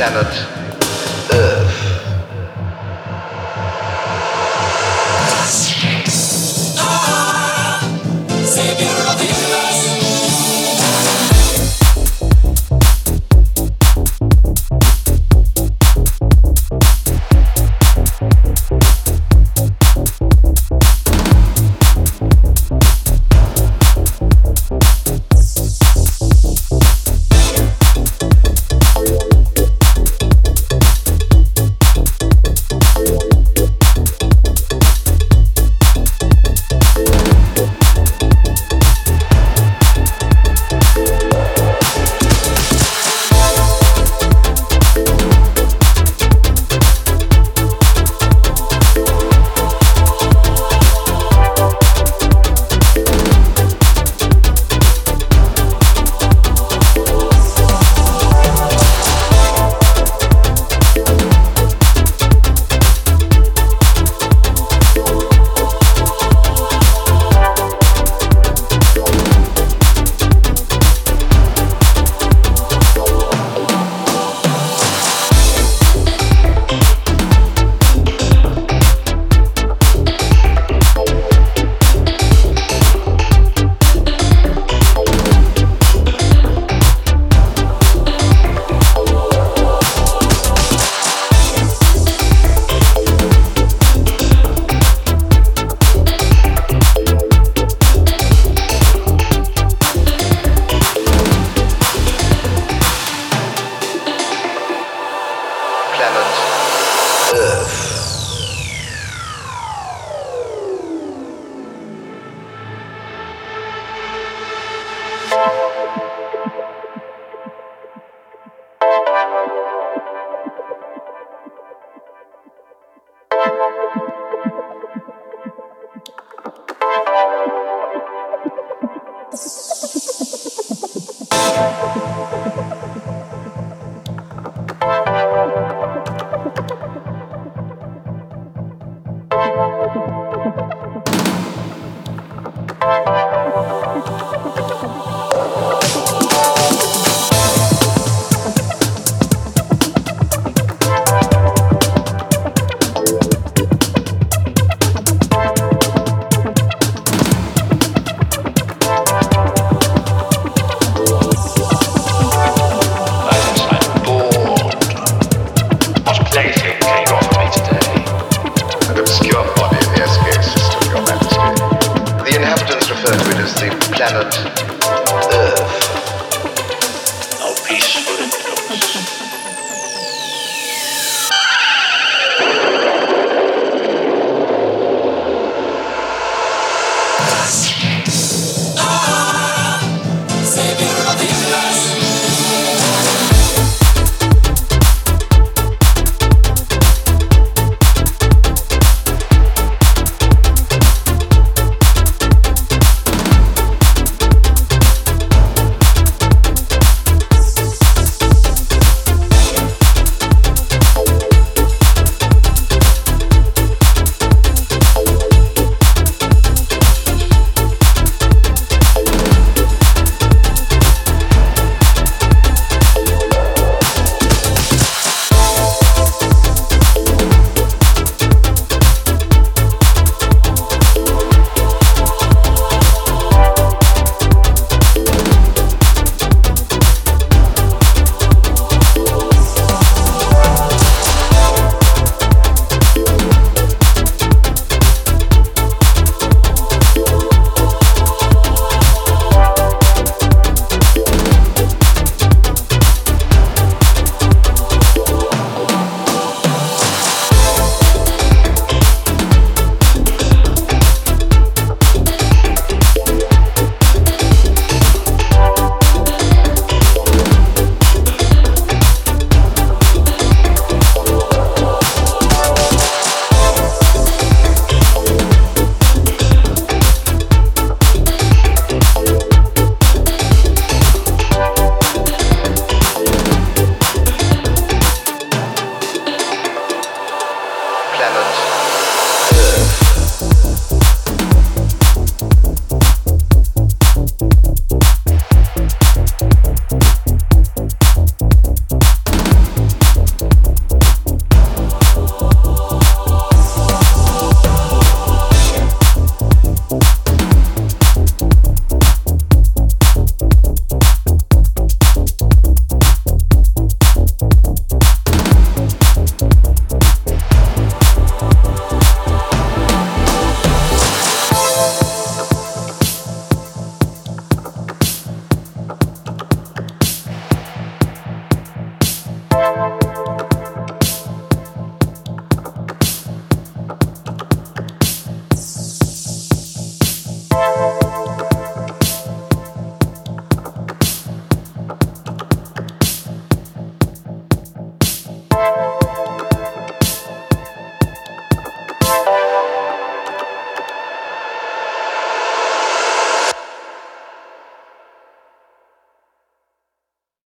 planet planet Earth. challenge.